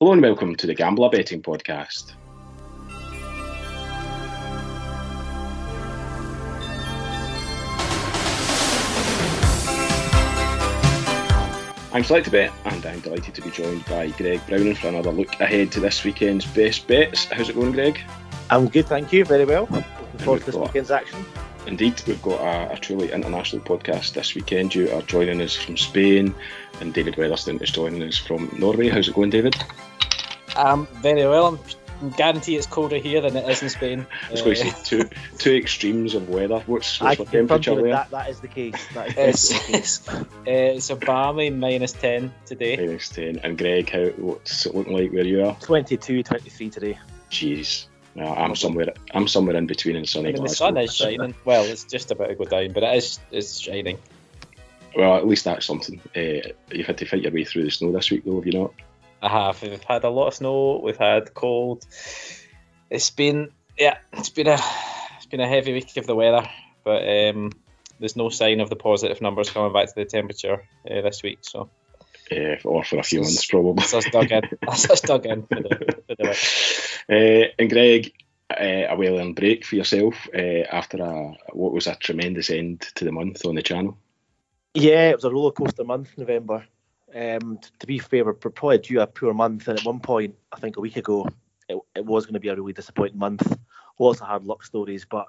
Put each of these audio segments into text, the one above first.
Hello and welcome to the Gambler Betting Podcast. I'm Select to Bet and I'm delighted to be joined by Greg Browning for another look ahead to this weekend's best bets. How's it going, Greg? I'm good, thank you. Very well. Looking forward to this weekend's action. Indeed, we've got a, a, truly international podcast this weekend. You are joining us from Spain, and David Weatherston is joining us from Norway. How's it going, David? Um, very well. I'm guarantee it's colder here than it is in Spain. I was going to say uh, two two extremes of weather. What's, what's the temperature there? That, that is the case. That is it's, the case. uh, it's a balmy minus 10 today. Minus 10. And Greg, how what's it looking like where you are? 22, 23 today. Jeez. No, I'm somewhere. I'm somewhere in between in sunny I mean, The sun is shining. Well, it's just about to go down, but it is it's shining. Well, at least that's something. Uh, you've had to fight your way through the snow this week, though, have you not? I have. We've had a lot of snow. We've had cold. It's been yeah. It's been a it's been a heavy week of the weather, but um, there's no sign of the positive numbers coming back to the temperature uh, this week. So. Yeah, or for a few months probably. That's us dug in. That's us dug in for the, for the uh, and Greg, uh, a well-earned break for yourself uh, after a what was a tremendous end to the month on the channel. Yeah, it was a roller coaster month, November. Um, to, to, be fair, we're probably due a poor month, and at one point, I think a week ago, it, it was going to be a really disappointing month. Lots of hard luck stories, but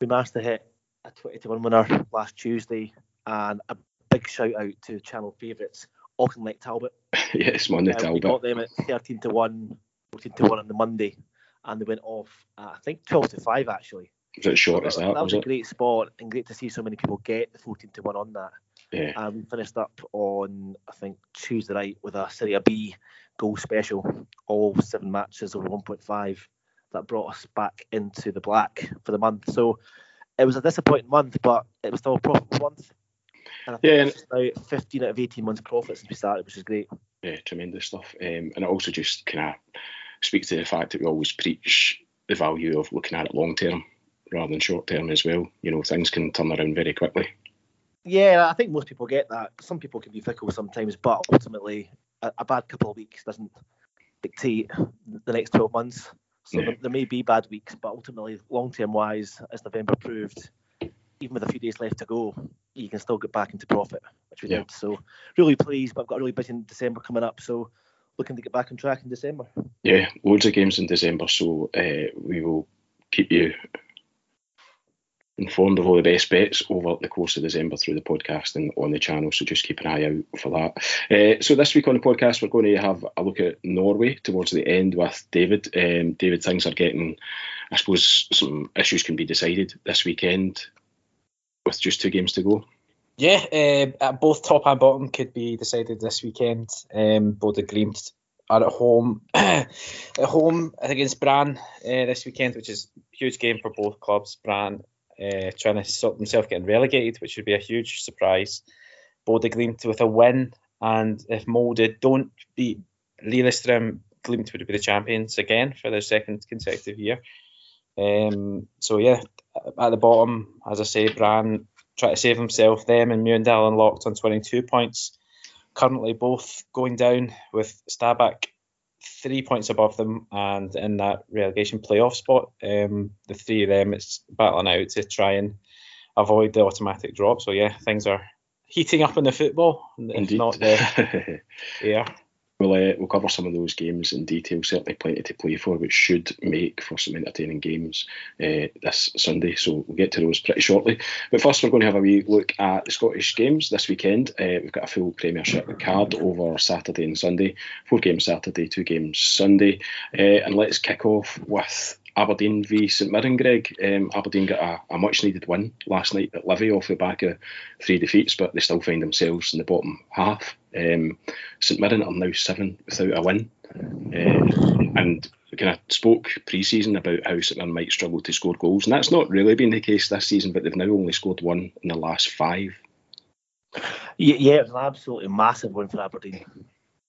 we managed to hit a 20 to 1 winner last Tuesday, and a big shout out to channel favourites, Auchinleck Talbot. yes, Monday uh, Talbot. We got them at 13 to 1, 14 to 1 on the Monday, and they went off, at, I think, 12 to 5 actually. Was it short so as that? That was, was a great spot, and great to see so many people get the 14 to 1 on that. Yeah. Um, we finished up on I think Tuesday night with a Serie B goal special, all seven matches over 1.5. That brought us back into the black for the month. So it was a disappointing month, but it was still a profitable month. And I think yeah, it's now 15 out of 18 months profit since we started, which is great. Yeah, tremendous stuff. Um, and it also just kind of speaks to the fact that we always preach the value of looking at it long term rather than short term as well. You know, things can turn around very quickly. Yeah, I think most people get that. Some people can be fickle sometimes, but ultimately, a, a bad couple of weeks doesn't dictate the next 12 months. So yeah. there, there, may be bad weeks, but ultimately, long term wise, as November proved, even with a few days left to go, you can still get back into profit, which we yeah. did. So really pleased, but I've got a really busy December coming up. So looking to get back on track in December. Yeah, loads of games in December, so uh, we will keep you informed of all the best bets over the course of December through the podcast and on the channel. So just keep an eye out for that. Uh, so this week on the podcast, we're going to have a look at Norway towards the end with David. Um, David, things are getting, I suppose, some issues can be decided this weekend with just two games to go. Yeah, uh, both top and bottom could be decided this weekend. Um, the Glimt are at home at home against Brann uh, this weekend, which is a huge game for both clubs. Brann uh, trying to stop themselves getting relegated, which would be a huge surprise. Bodø Glimt with a win, and if Molde don't beat Lillestrøm, Glimt would be the champions again for their second consecutive year. Um, so yeah, at the bottom, as I say, Brann try to save himself. Them and Mjøndalen locked on 22 points. Currently both going down with Stabæk three points above them and in that relegation playoff spot. Um, the three of them, it's battling out to try and avoid the automatic drop. So yeah, things are heating up in the football, if not the yeah. We'll, uh, we'll cover some of those games in detail. Certainly, plenty to play for, which should make for some entertaining games uh, this Sunday. So we'll get to those pretty shortly. But first, we're going to have a wee look at the Scottish games this weekend. Uh, we've got a full Premiership card over Saturday and Sunday. Four games Saturday, two games Sunday. Uh, and let's kick off with Aberdeen v St Mirren, Greg. Um, Aberdeen got a, a, much needed win last night at Livy off the back of three defeats, but they still find themselves in the bottom half. Um, St Mirren are now seven without a win. Uh, and kind of spoke pre season about how St Mirren might struggle to score goals, and that's not really been the case this season, but they've now only scored one in the last five. Yeah, it was an absolutely massive win for Aberdeen.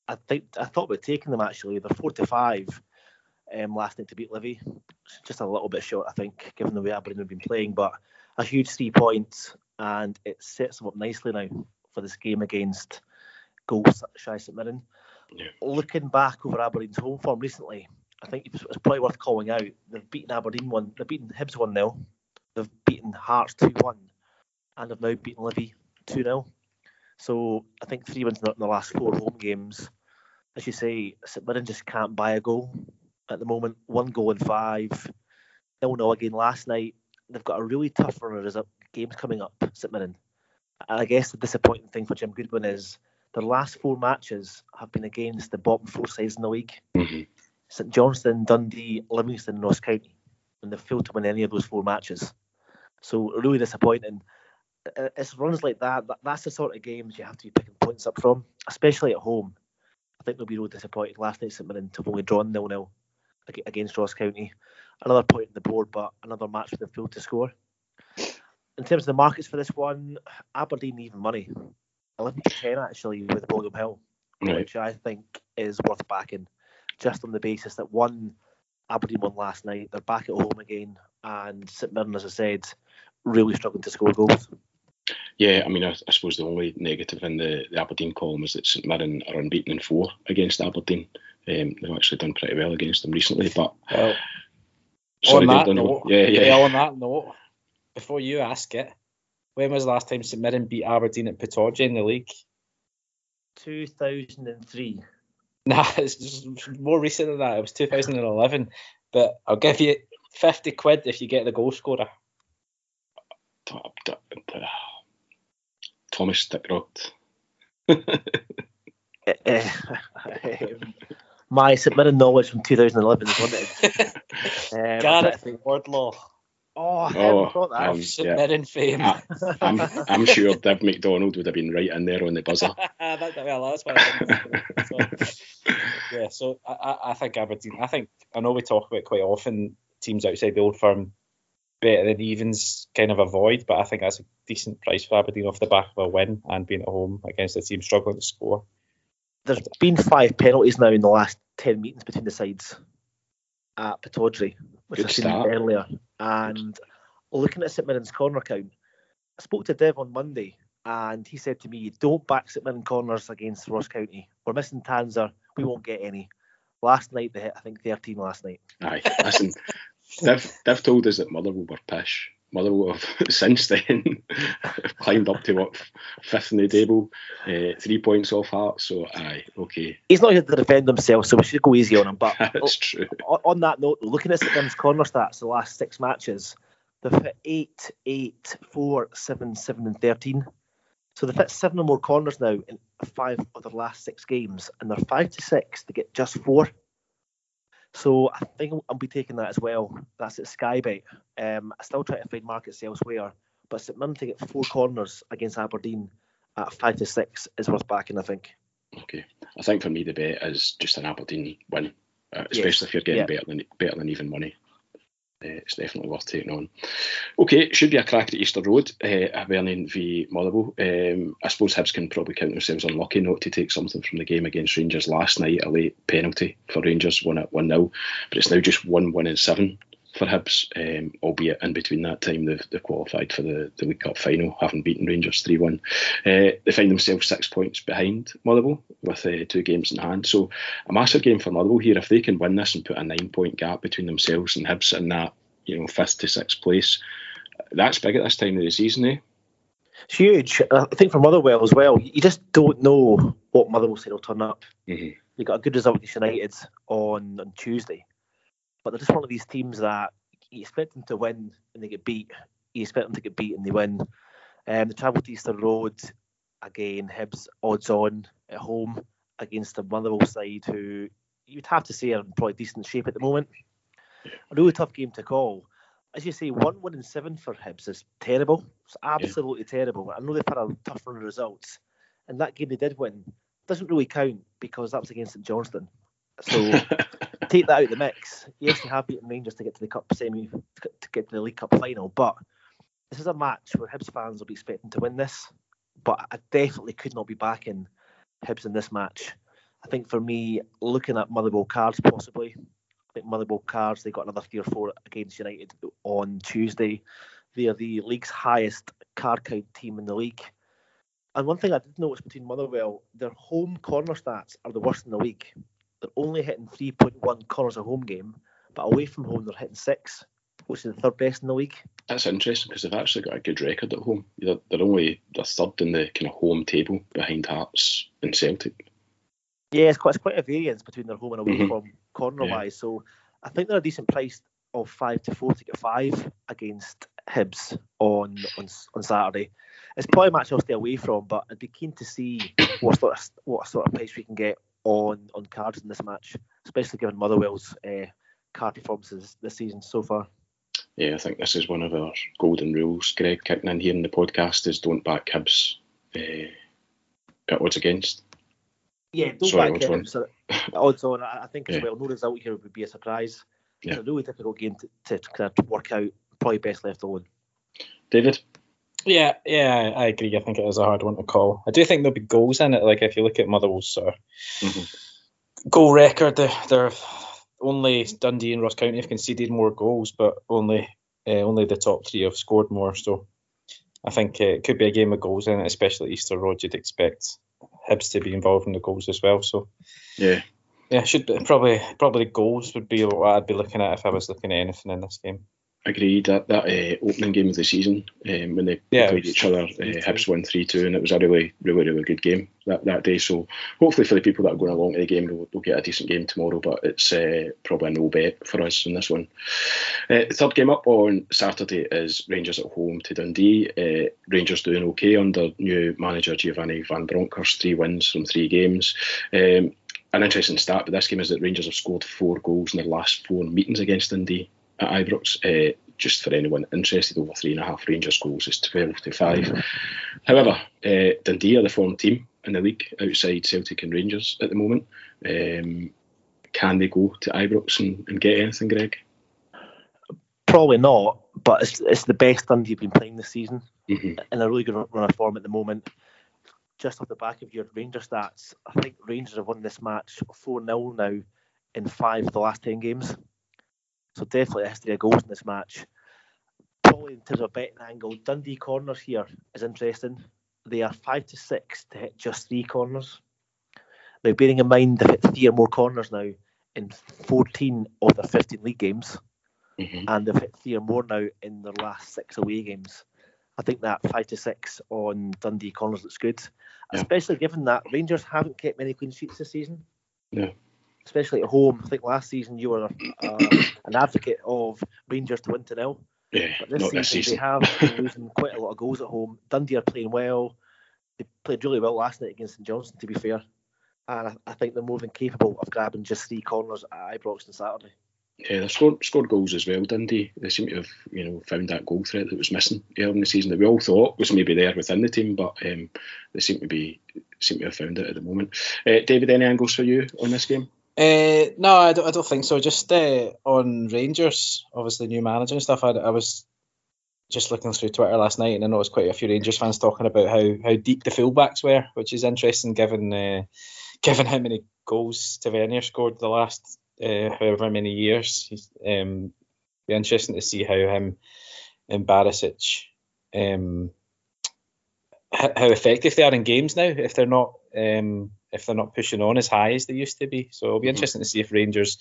I think I thought we'd taken them actually. They're four to five um, last night to beat Livy. Just a little bit short, I think, given the way Aberdeen have been playing, but a huge three points, and it sets them up nicely now for this game against Goals Shy St Mirren. Yeah. Looking back over Aberdeen's home form recently, I think it's, probably worth calling out. They've beaten Aberdeen one, they've beaten Hibs one 0 they've beaten Hearts two one, and they've now beaten Livy two 0 So I think three wins in the, in the last four home games. As you say, St Mirren just can't buy a goal at the moment. One goal in five. Nil nil again last night. They've got a really tough run of games coming up, St Mirren. And I guess the disappointing thing for Jim Goodwin is their last four matches have been against the bottom four sides in the league. hmm St Johnstone, Dundee, Livingston, and Ross County, and they've failed to win any of those four matches. So really disappointing. It's runs like that, that. That's the sort of games you have to be picking points up from, especially at home. I think they'll be really disappointed last night St Mirren to have only drawn nil nil against Ross County. Another point on the board, but another match with them field to score. In terms of the markets for this one, Aberdeen even money, eleven to ten actually with William Hill Right. which I think is worth backing, just on the basis that one, Aberdeen won last night. They're back at home again, and St Mirren, as I said, really struggling to score goals. Yeah, I mean, I, I suppose the only negative in the, the Aberdeen column is that St Mirren are unbeaten in four against Aberdeen. Um, they've actually done pretty well against them recently, but Well, sorry, on that Dave, Dunno. note, yeah, yeah, On that note, before you ask it, when was the last time St Mirren beat Aberdeen at Pittodrie in the league? 2003. Nah, it's just more recent than that. It was 2011. But I'll give you 50 quid if you get the goal scorer. Thomas Dickrod. Eh, eh, um, my St Mirren knowledge from 2011 is limited. Um, Gareth I think- Wardlaw, oh, I Oh, haven't got that. um, St yeah. Mirren fame. I'm, I'm sure Dave McDonald would have been right in there on the buzzer. that, well, that's what I. So, yeah, so I, I- I think Aberdeen. I think I know we talk about quite often. Teams outside the old firm better than evens kind of avoid, but I think that's a decent price for Aberdeen off the back of a win and being at home against a team struggling to score. There's been five penalties now in the last 10 meetings between the sides at Pittodrie, which Good I seen start. earlier. And looking at St Mirren's corner count, I spoke to Dev on Monday and he said to me, Don't back St Mirren corners against Ross County. We're missing Tanser. We won't get any. Last night they hit, I think, 13 last night. Aye, listen, they've, they've told us that Motherwell were pish. Motherwell have since then climbed up to what fifth in the table, uh, three points off Hearts. So aye, okay, He's not here to defend himself, so we should go easy on him. But that's true. on, on that note, looking at Mirren's corner stats, the last six matches, they've hit 8, 8, 4, 7, 7, and 13. So they've hit seven or more corners now in five of their last six games, and they're 5 to 6 to get just four. So I think I'll be taking that as well. That's at Skybet. Um, I still try to find markets elsewhere, but St Mirren to get four corners against Aberdeen at 5 to 6 is worth backing, I think. Okay, I think for me the bet is just an Aberdeen win, uh, especially if you're getting yeah. better than better than even money. Uh, it's definitely worth taking on. Okay, should be a crack at Easter Road, uh, Hibernian v Motherwell. Um, I suppose Hibs can probably count themselves unlucky not to take something from the game against Rangers last night. A late penalty for Rangers, one at one 0 but it's now just 1 1 in seven for Hibs. Um, albeit in between that time they've, they've qualified for the, the League Cup final, having beaten Rangers three one. Uh, they find themselves six points behind Motherwell with uh, two games in hand. So a massive game for Motherwell here. If they can win this and put a nine point gap between themselves and Hibs in that you know fifth to sixth place, that's big at this time of the season, eh? It's huge. I think for Motherwell as well, you just don't know what Motherwell side will turn up. Mhm. They got a good result against United on, on Tuesday, but they're just one of these teams that you expect them to win and they get beat. You expect them to get beat and they win. Um, they travel to Easter Road again. Hibs odds on at home against the Motherwell side, who you'd have to say are in probably decent shape at the moment. A really tough game to call. As you say, one win in seven for Hibs is terrible. It's absolutely terrible. I know they've had a tough run of results, and that game they did win doesn't really count because that was against St Johnstone. So take that out of the mix. Yes, they have beaten Rangers to get to the cup semi, to get to the League Cup final, but this is a match where Hibs fans will be expecting to win this. But I definitely could not be backing Hibs in this match. I think for me, looking at Motherwell cards possibly, I think Motherwell cards they got another three or four against United on Tuesday. They are the league's highest card count team in the league. And one thing I did notice between Motherwell, their home corner stats are the worst in the league. They're only hitting 3.1 corners a home game, but away from home they're hitting six, which is the third best in the league. That's interesting because they've actually got a good record at home. They're, they're only they're third in the kind of home table behind Hearts and Celtic. Yeah, it's quite, it's quite a variance between their home and away Mhm. from corner Yeah. wise. So I think they're a decent price of five to four to get five against Hibs on on, on Saturday. It's probably a match I'll stay away from, but I'd be keen to see what sort of what sort of place we can get on on cards in this match, especially given Motherwell's uh, card performances this season so far. Yeah, I think this is one of our golden rules. Greg kicking in here in the podcast is don't back Hibs uh, at odds against. Yeah, don't Sorry, back? Hibs. So, odds on, I I think as Yeah. well, no result here would be a surprise. Yeah. It's a really difficult game to, to kind of work out. Probably best left alone. David? Yeah, yeah, I agree. I think it is a hard one to call. I do think there'll be goals in it. Like if you look at Motherwell's of Mhm. goal record, they're, they're only Dundee and Ross County have conceded more goals, but only uh, only the top three have scored more. So I think uh, it could be a game of goals in it, especially Easter Road. You'd expect Hibs to be involved in the goals as well. So Yeah, yeah, should be, probably probably goals would be what I'd be looking at if I was looking at anything in this game. Agreed. That that uh, opening game of the season um, when they Yeah, played each other, uh, 3-2. Hibs won three two, and it was a really, really, really good game that, that day. So hopefully for the people that are going along to the game, they'll, they'll get a decent game tomorrow. But it's uh, probably a no bet for us in this one. Uh, the third game up on Saturday is Rangers at home to Dundee. Uh, Rangers doing okay under new manager Giovanni Van Bronckhorst, three wins from three games. Um, an interesting stat, but this game is that Rangers have scored four goals in their last four meetings against Dundee at Ibrox. Uh, just for anyone interested, over three and a half Rangers goals is 12 to 5. However, uh, Dundee are the form team in the league outside Celtic and Rangers at the moment. Um, can they go to Ibrox and, and get anything, Greg? Probably not, but it's, it's the best Dundee have been playing this season hmm in a really good run of form at the moment. Just off the back of your Ranger stats, I think Rangers have won this match 4 0 now in five of the last 10 games. So definitely a history of goals in this match. Probably in terms of betting angle, Dundee corners here is interesting. They are 5 to 6 to hit just three corners. Now, bearing in mind they've hit three or more corners now in 14 of their 15 league games hmm and they've hit three or more now in their last six away games. I think that five to six on Dundee corners looks good, Yeah. especially given that Rangers haven't kept many clean sheets this season. No. Especially at home. I think last season you were uh, an advocate of Rangers to win to nil. Yeah, But this not season, this season. they have been losing quite a lot of goals at home. Dundee are playing well. They played really well last night against St to be fair. And I, I think they're more than capable of grabbing just three corners at Ibrox on Saturday. Yeah, they've scored, scored goals as well, Dundee. They seem to have, you know, found that goal threat that was missing earlier in the season that we all thought was maybe there within the team, but um, they seem to be seem to have found it at the moment. Uh, David, any angles for you on this game? Uh, no, I don't, I don't think so. Just uh, on Rangers, obviously new manager and stuff. I, I was just looking through Twitter last night, and I noticed quite a few Rangers fans talking about how, how deep the fullbacks were, which is interesting given uh, given how many goals Tavernier scored the last uh, however many years. Um, be interesting to see how him and Barisic um, how effective they are in games now if they're not um, if they're not pushing on as high as they used to be. So it'll be Mhm. interesting to see if Rangers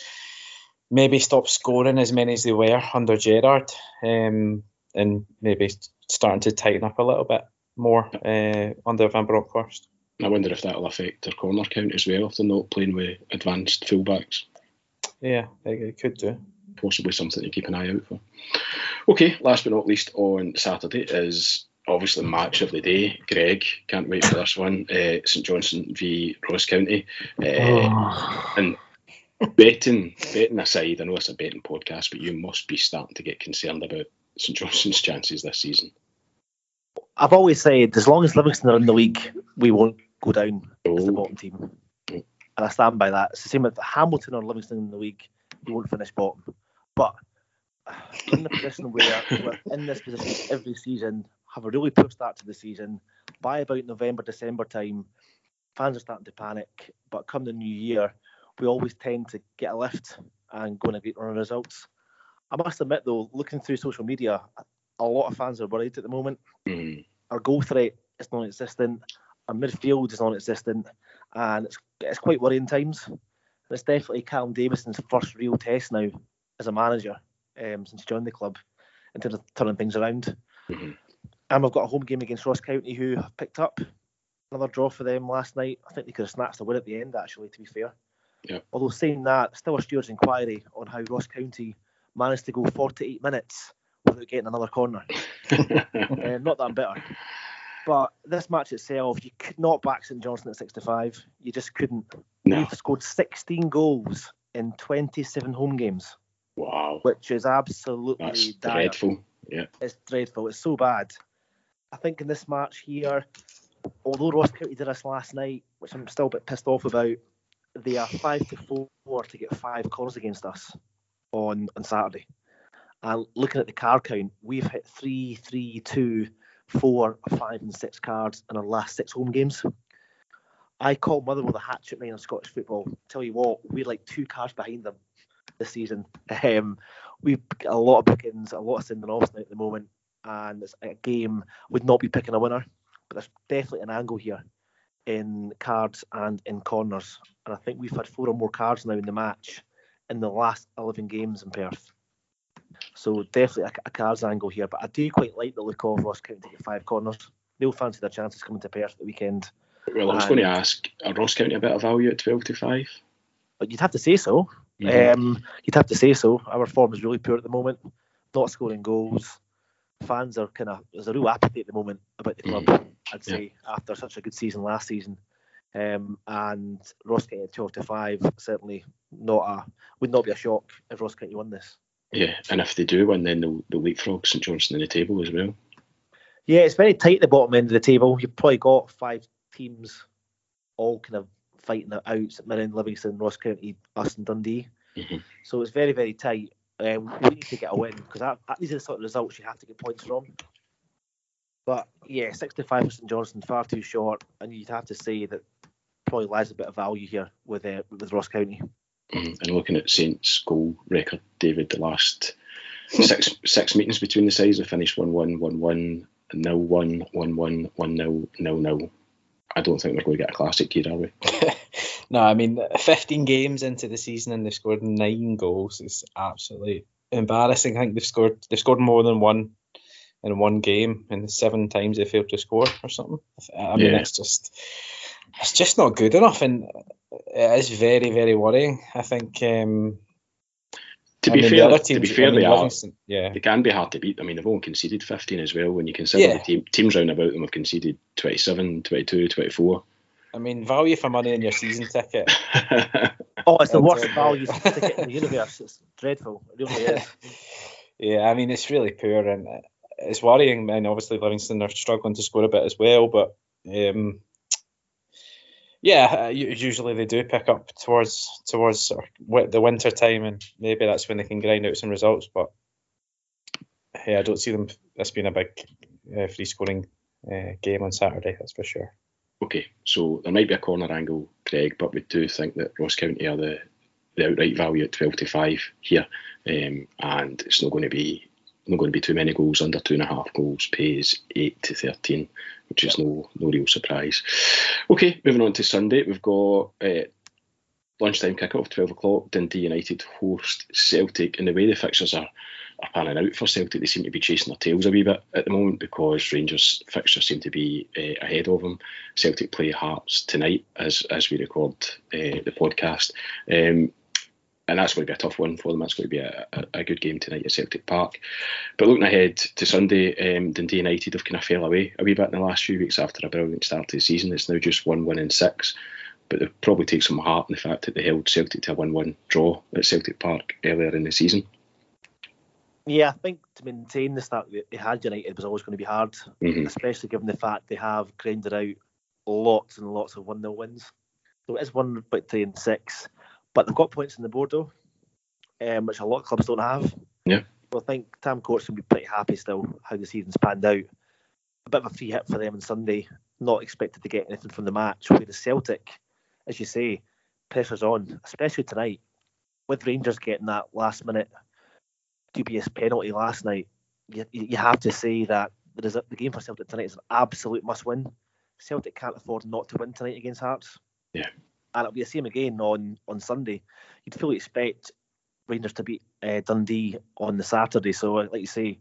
maybe stop scoring as many as they were under Gerrard um, and maybe starting to tighten up a little bit more uh, under Van Bronckhorst. I wonder if that'll affect their corner count as well if they're not playing with advanced fullbacks. Yeah, it could do. Possibly something to keep an eye out for. Okay, last but not least on Saturday is obviously match of the day. Greg, can't wait for this one. Uh, St Johnstone v Ross County. Uh, And betting, betting aside, I know it's a betting podcast, but you must be starting to get concerned about St Johnstone's chances this season. I've always said, as long as Livingston are in the league, we won't go down as the Oh, bottom team. And I stand by that. It's the same with Hamilton or Livingston in the league, we won't finish bottom. But in the position where we're in this position every season, have a really poor start to the season, by about November, December time, fans are starting to panic. But come the new year, we always tend to get a lift and go on a great run of results. I must admit, though, looking through social media, a lot of fans are worried at the moment mm, our goal threat is non-existent. Our midfield is non-existent, and it's it's quite worrying times. And it's definitely Callum Davidson's first real test now as a manager um, since he joined the club in terms of turning things around. Mm-hmm. And we've got a home game against Ross County, who have picked up another draw for them last night. I think they could have snatched a win at the end, actually, to be fair. Yeah. Although saying that, still a steward's inquiry on how Ross County managed to go 48 minutes without getting another corner. uh, not that I'm better. But this match itself, you could not back St Johnstone at 65. You just couldn't. no. They've scored 16 goals in 27 home games, Wow. which is absolutely That's dire. dreadful. Yeah. It's dreadful. It's so bad. I think in this match here, although Ross County did us last night, which I'm still a bit pissed off about, they are five to four to get five corners against us on on Saturday. And looking at the card count, we've hit three, three, two, four, five, and six cards in our last six home games. I call Motherwell the hatchet man of Scottish football. Tell you what, we're like two cards behind them this season. Um, we've got a lot of bookings, a lot of sending offs now at the moment, and it's a game would not be picking a winner. But there's definitely an angle here in cards and in corners. And I think we've had four or more cards now in the match in the last 11 games in Perth. So definitely a, a cards angle here. But I do quite like the look of Ross County to get five corners. They'll fancy their chances coming to Perth at the weekend. Well, I was And- going to ask, are Ross County a bit of value at 12 to 5? But you'd have to say so. Mhm. Um, you'd have to say so. Our form is really poor at the moment. Not scoring goals. Fans are kind of there's a real apathy at the moment about the club. I'd Yeah. say after such a good season last season, um, and Ross County twelve to five certainly not a would not be a shock if Ross County won this. Yeah, and if they do win, then they'll, they'll leapfrog St Johnstone in the table as well. Yeah, it's very tight at the bottom end of the table. You've probably got five teams all kind of fighting it out: St Mirren, Livingston, Ross County, us, and Dundee. Mhm. So it's very, very tight. Um, we need to get a win because that, that, these are the sort of results you have to get points from. But yeah, 65 for St Johnstone, far too short, and you'd have to say that probably lies a bit of value here with uh, with Ross County. Mhm. And looking at Saints' goal record, David, the last six six meetings between the sides have finished 1 1, 1 1, 0 1, 1 1, 1 0, 0 0. I don't think we're going to get a classic here, are we? no, I mean, 15 games into the season and they've scored nine goals is absolutely embarrassing. I think they've scored they've scored more than one in one game, and seven times they failed to score or something. I mean, Yeah. it's just it's just not good enough, and it is very very worrying. I think. Um, To I be mean, the fair, other to teams- be I fair, mean, they are. Yeah, They can be hard to beat. I mean, they've only conceded 15 as well. When you consider Yeah. the team, teams round about them have conceded 27, 22, 24. I mean, value for money in your season ticket. Oh, it's the worst value ticket in the universe. It's dreadful. It really is. yeah, I mean it's really poor and it's worrying. And obviously Livingston are struggling to score a bit as well, but um, yeah, uh, usually they do pick up towards towards sort of wi- the winter time, and maybe that's when they can grind out some results. But yeah, I don't see them this being a big uh, free scoring uh, game on Saturday. That's for sure. Okay, so there might be a corner angle, Craig, but we do think that Ross County are the, the outright value at 12 to 5 here, um, and it's not going to be not going to be too many goals. Under two and a half goals pays 8 to 13, which is no no real surprise. Okay, moving on to Sunday, we've got uh, lunchtime kickoff, 12 o'clock. Dundee United host Celtic, and the way the fixtures are are panning out for Celtic, they seem to be chasing their tails a wee bit at the moment because Rangers fixtures seem to be uh, ahead of them. Celtic play Hearts tonight as as we record uh, the podcast. Um, and that's going to be a tough one for them. That's going to be a, a, a good game tonight at Celtic Park. But looking ahead to Sunday, um, Dundee United have kind of fell away a wee bit in the last few weeks after a brilliant start to the season. It's now just one win in six. But they probably take some heart in the fact that they held Celtic to a 1 1 draw at Celtic Park earlier in the season. Yeah, I think to maintain the start that they had United was always going to be hard, Mhm. especially given the fact they have grinded out lots and lots of 1 0 wins. So it is one but three and six, but they've got points on the board though, um, which a lot of clubs don't have. Yeah. So I think Tam Courts will be pretty happy still how the season's panned out. A bit of a free hit for them on Sunday, not expected to get anything from the match. With the Celtic, as you say, pressure's on, especially tonight, with Rangers getting that last minute dubious penalty last night. You, you have to say that a, the game for Celtic tonight is an absolute must win. Celtic can't afford not to win tonight against Hearts. Yeah. And it'll be the same again on, on Sunday. You'd fully expect Rangers to beat uh, Dundee on the Saturday. So, like you say,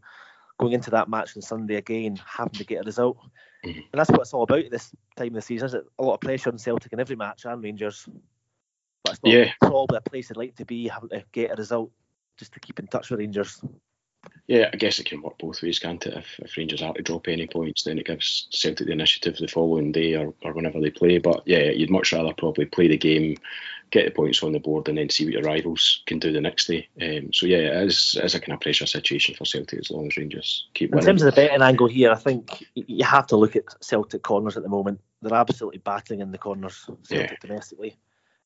going into that match on Sunday again, having to get a result. Mhm. And that's what it's all about at this time of the season, is it? A lot of pressure on Celtic in every match and Rangers. But it's not Yeah. probably a place they'd like to be, having to get a result just to keep in touch with Rangers. Yeah, I guess it can work both ways, can't it? If, if Rangers are to drop any points, then it gives Celtic the initiative the following day or, or whenever they play. But yeah, you'd much rather probably play the game, get the points on the board, and then see what your rivals can do the next day. Um, so yeah, it is, it is a kind of pressure situation for Celtic as long as Rangers keep In terms of the betting angle here, I think you have to look at Celtic corners at the moment. They're absolutely battering in the corners, Celtic domestically.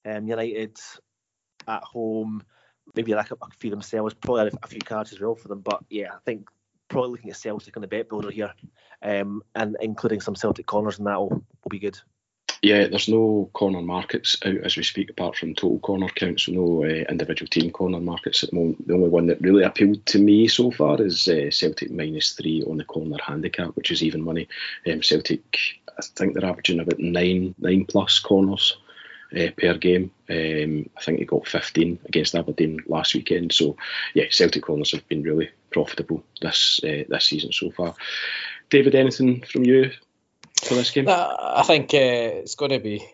Um, United at home, maybe like a, a few themselves, probably had a, few cards as well for them. But yeah, I think probably looking at Celtic on the bet builder here, um, and including some Celtic corners, and that will, will be good. Yeah, there's no corner markets out as we speak, apart from total corner counts, so no uh, individual team corner markets at the moment. The only one that really appealed to me so far is uh, Celtic minus three on the corner handicap, which is even money. Um, Celtic, I think they're averaging about nine nine plus corners uh, per game. Um, I think they got 15 against Aberdeen last weekend. So yeah, Celtic corners have been really profitable this uh, this season so far. David, anything from you for this game? Uh, I think uh, it's going to be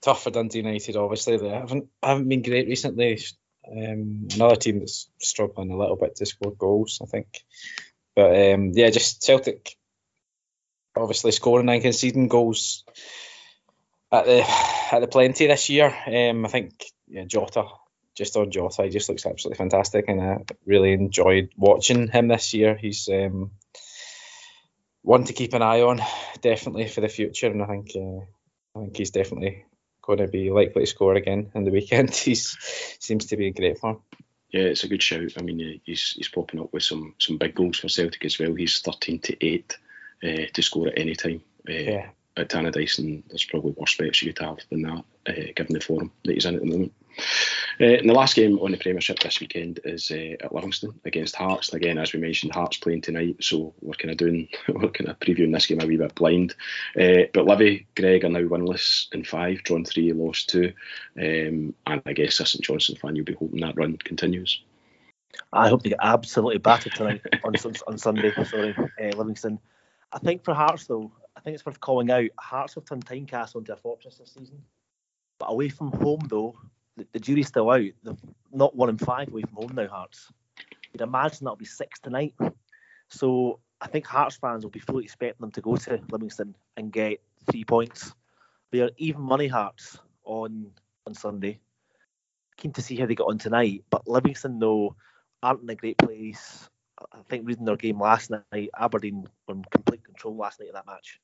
tough for Dundee United. Obviously, they haven't haven't been great recently. Um, another team that's struggling a little bit to score goals, I think. But um, yeah, just Celtic obviously scoring and conceding goals at the at the plenty this year. Um, I think yeah, Jota just on Jota, he just looks absolutely fantastic, and I really enjoyed watching him this year. He's um, one to keep an eye on, definitely for the future, and I think uh, I think he's definitely going to be likely to score again in the weekend. He seems to be in great form. Yeah, it's a good shout. I mean, he's he's popping up with some some big goals for Celtic as well. He's 13 to 8 uh, to score at any time uh, Yeah, at Tannadice, and there's probably worse bets you could have than that, uh, given the form that he's in at the moment. Uh, and the last game on the Premiership this weekend is uh, at Livingston against Hearts. And again, as we mentioned, Hearts playing tonight, so we're kind of doing we're kind of previewing this game a wee bit blind. Uh, but Livy, Greg are now winless in five, drawn three, lost two, um, and I guess a St Johnstone fan, you'll be hoping that run continues. I hope they get absolutely battered tonight on on Sunday. Sorry, Livingston. I think for Hearts though, think it's worth calling out. Hearts have turned Tynecastle into a fortress this season, but away from home though, the, the jury's still out. They've not one in five away from home now. Hearts. You'd imagine that'll be six tonight. So I think Hearts fans will be fully expecting them to go to Livingston and get three points. They are even money Hearts on on Sunday. Keen to see how they get on tonight, but Livingston though aren't in a great place. I think reading their game last night, Aberdeen were in complete control last night of that match.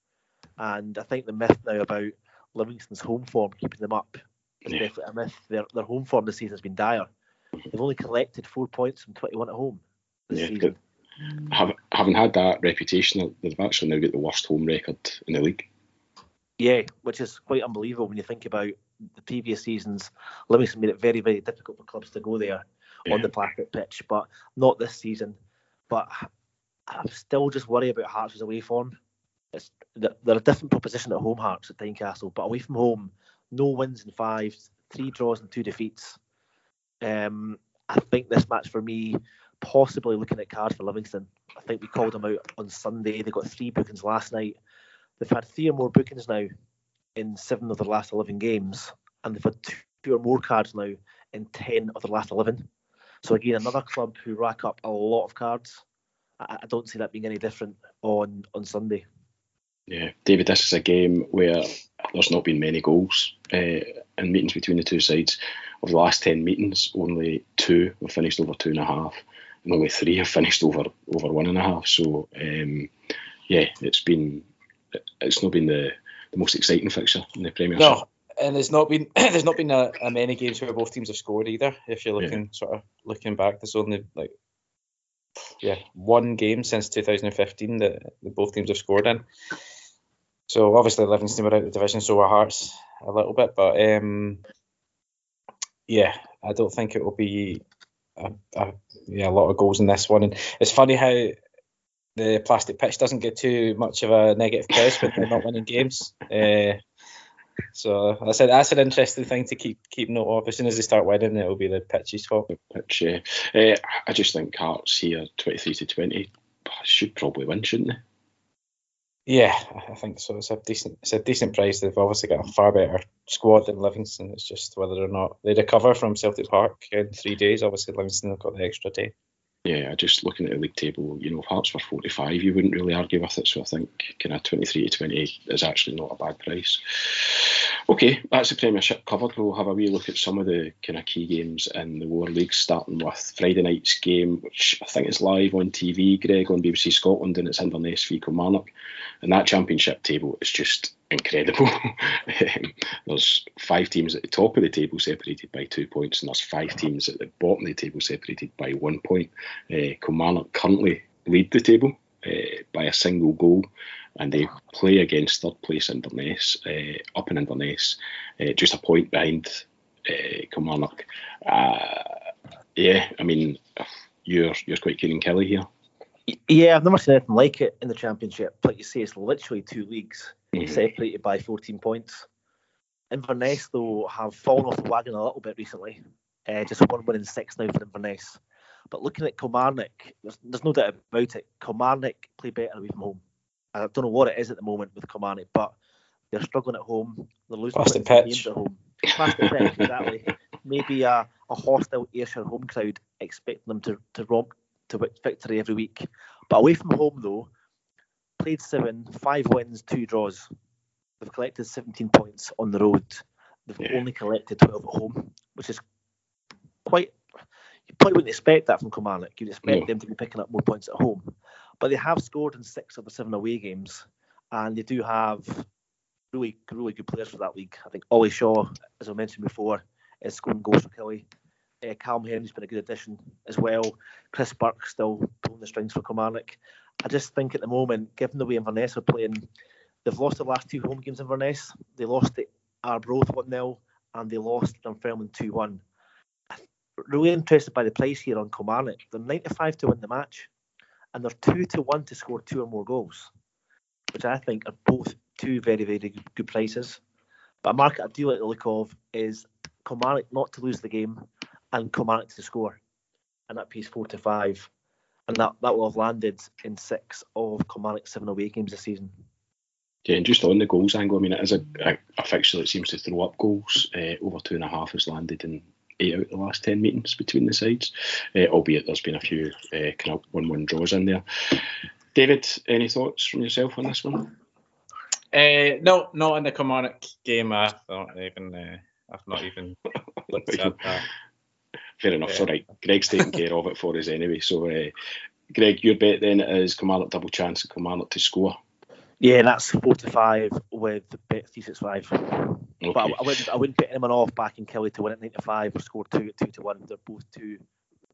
And I think the myth now about Livingston's home form keeping them up is Yeah. definitely a myth. Their their home form this season has been dire. They've only collected four points from 21 at home this Yeah, season. Have, having had that reputation, they've actually now got the worst home record in the league. Yeah, which is quite unbelievable when you think about the previous seasons. Livingston made it very, very difficult for clubs to go there Yeah. on the plastic pitch, but not this season. But I'm still just worried about Hearts' away form. It's they're a different proposition at home, Hearts at Tynecastle, but away from home, no wins in five, three draws and two defeats. Um, I think this match for me, possibly looking at cards for Livingston. I think we called them out on Sunday. They got three bookings last night. They've had three or more bookings now in seven of their last 11 games, and they've had two or more cards now in 10 of their last 11. So, again, another club who rack up a lot of cards. I, I don't see that being any different on, on Sunday. Yeah, David, this is a game where there's not been many goals uh, in meetings between the two sides. Of the last 10 meetings, only two have finished over two and a half, and only three have finished over over one and a half. So, um, yeah, it's been it's not been the, the most exciting fixture in the Premiership. no, and there's not been there's not been a, a many games where both teams have scored either. If you're Yeah. looking sort of looking back, there's only like yeah one game since 2015 that, that both teams have scored in. So obviously Livingston were out of the division, so were Hearts a little bit, but um, yeah, I don't think it will be a, a, yeah a lot of goals in this one. And it's funny how the plastic pitch doesn't get too much of a negative press when they're not winning games. Uh, so I said that's an interesting thing to keep keep note of. As soon as they start winning, it will be the pitch's fault. Pitch, yeah. Uh, I just think Hearts here, twenty three to twenty, should probably win, shouldn't they? Yeah, I think so. It's a decent, it's a decent price. They've obviously got a far better squad than Livingston. It's just whether or not they recover from Celtic Park in three days. Obviously, Livingston have got the extra day. Yeah, just looking at the league table, you know, Hearts were 45, you wouldn't really argue with it. So I think kind of 23 to 20 is actually not a bad price. Okay, that's the Premiership covered. We'll have a wee look at some of the kind of key games in the War leagues, starting with Friday night's game, which I think is live on TV, Greg, on BBC Scotland, and it's Inverness v Kilmarnock. And that championship table is just incredible. there's five teams at the top of the table separated by two points, and there's five teams at the bottom of the table separated by one point. Uh, Kilmarnock currently lead the table uh, by a single goal, and they play against third place Inverness, uh, up in Inverness, uh, just a point behind uh, Kilmarnock. Yeah, I mean, you're you're quite keen on Killie here. Yeah, I've never seen anything like it in the championship. Like you say, it's literally two leagues mm-hmm. separated by 14 points. Inverness, though, have fallen off the wagon a little bit recently. Uh, just one win in six now for Inverness. But looking at Kilmarnock, there's, there's no doubt about it. Kilmarnock play better away from home. I don't know what it is at the moment with Kilmarnock, but they're struggling at home. They're losing Plastic pitch. at home. Plastic pitch, exactly. Maybe a, a hostile Ayrshire home crowd expecting them to, to romp to victory every week. But away from home, though, played seven, five wins, two draws. They've collected 17 points on the road. They've yeah. only collected 12 at home, which is quite. You probably wouldn't expect that from Kilmarnock. You'd expect them to be picking up more points at home. But they have scored in six of the seven away games, and they do have really, really good players for that league. I think Ollie Shaw, as I mentioned before, is scoring goals for Killie. Uh, Callum Hendry's been a good addition as well. Chris Burke still pulling the strings for Kilmarnock. I just think at the moment, given the way Inverness are playing, they've lost the last two home games in Inverness. They lost at Arbroath 1 0 and they lost Dunfermline 2 1. I'm really interested by the price here on Kilmarnock. They're 95 to win the match and they're 2 to 1 to score two or more goals, which I think are both two very, very good prices. But a market I do like the look of is Kilmarnock not to lose the game and Kilmarnock to score. And that pays 4 to 5 and that, that will have landed in six of Kilmarnock's seven away games this season. Yeah, and just on the goals angle, I mean, it is a, a, a fixture that seems to throw up goals. Uh, over two and a half has landed in eight out of the last ten meetings between the sides, uh, albeit there's been a few uh, kind of one-one draws in there. David, any thoughts from yourself on this one? Uh, no, not in the Kilmarnock game. I not even. Uh, I've not even looked at that. Fair enough. Yeah. All right. Greg's taking care of it for us anyway. So, uh, Greg, your bet then is Kilmarnock double chance and Kilmarnock to score. Yeah, that's four to five with the bet three six five. Okay. But I, I, wouldn't I wouldn't put anyone off back in Killie to win at nine to five or score two at two to one. They're both two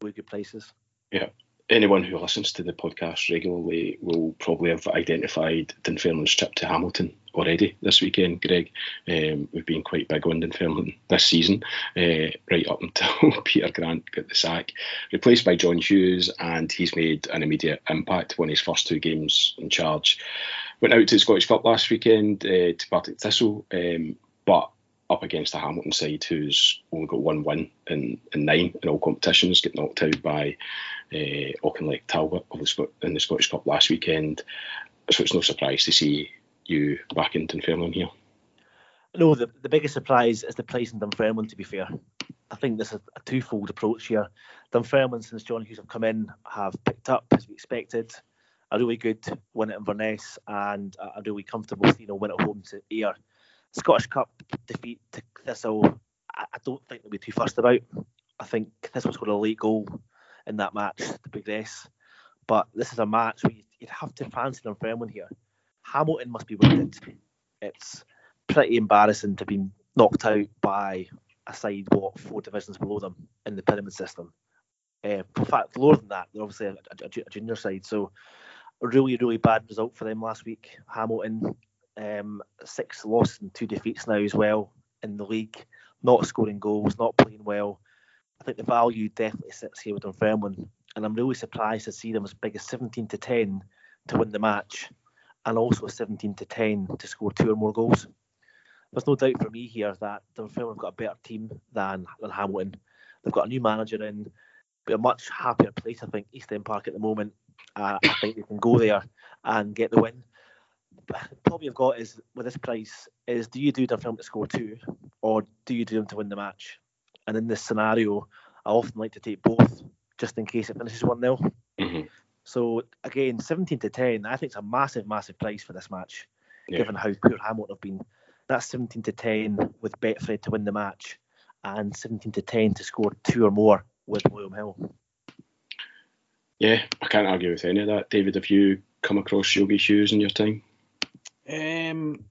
really good places. Yeah anyone who listens to the podcast regularly will probably have identified Dunfermline's trip to Hamilton already this weekend, Greg. Um, we've been quite big on Dunfermline this season, uh, right up until Peter Grant got the sack, replaced by John Hughes, and he's made an immediate impact. Won his first two games in charge. Went out to the Scottish Cup last weekend uh, to Partick Thistle, um, but up against the Hamilton side, who's only got one win in, in nine in all competitions, get knocked out by uh, Auchinleck Talbot of the in the Scottish Cup last weekend. So it's no surprise to see you back in Dunfermline here. No, the, the biggest surprise is the price in Dunfermline, to be fair. I think there's is a twofold approach here. Dunfermline, since John Hughes have come in, have picked up, as we expected, a really good win at Inverness and a really comfortable you know, win at home to Ayr. Scottish Cup defeat to Thistle, I, I don't think they'll be too fussed about. I think Thistle's got a late goal in that match to progress. But this is a match where you'd have to fancy Dunfermline here. Hamilton must be wounded. It's pretty embarrassing to be knocked out by a side what four divisions below them in the pyramid system. Uh, in fact, lower than that, they're obviously a, a, a, junior side. So a really, really bad result for them last week. Hamilton, um, six losses and two defeats now as well in the league. Not scoring goals, not playing well. I think the value definitely sits here with Dunfermline, and I'm really surprised to see them as big as 17 to 10 to win the match, and also 17 to 10 to score two or more goals. There's no doubt for me here that Dunfermline have got a better team than, than Hamilton. They've got a new manager in, but a much happier place, I think, East End Park at the moment. Uh, I think they can go there and get the win. But the problem you've got is with this price is do you do Dunfermline to score two or do you do them to win the match? And in this scenario, I often like to take both just in case it finishes 1 0. Mm-hmm. So again, 17 to 10, I think it's a massive, massive price for this match, Yeah. given how poor Hamilton have been. That's 17 to 10 with Betfred to win the match, and 17 to 10 to score two or more with William Hill. Yeah, I can't argue with any of that. David, have you come across Yogi Hughes in your time? Um,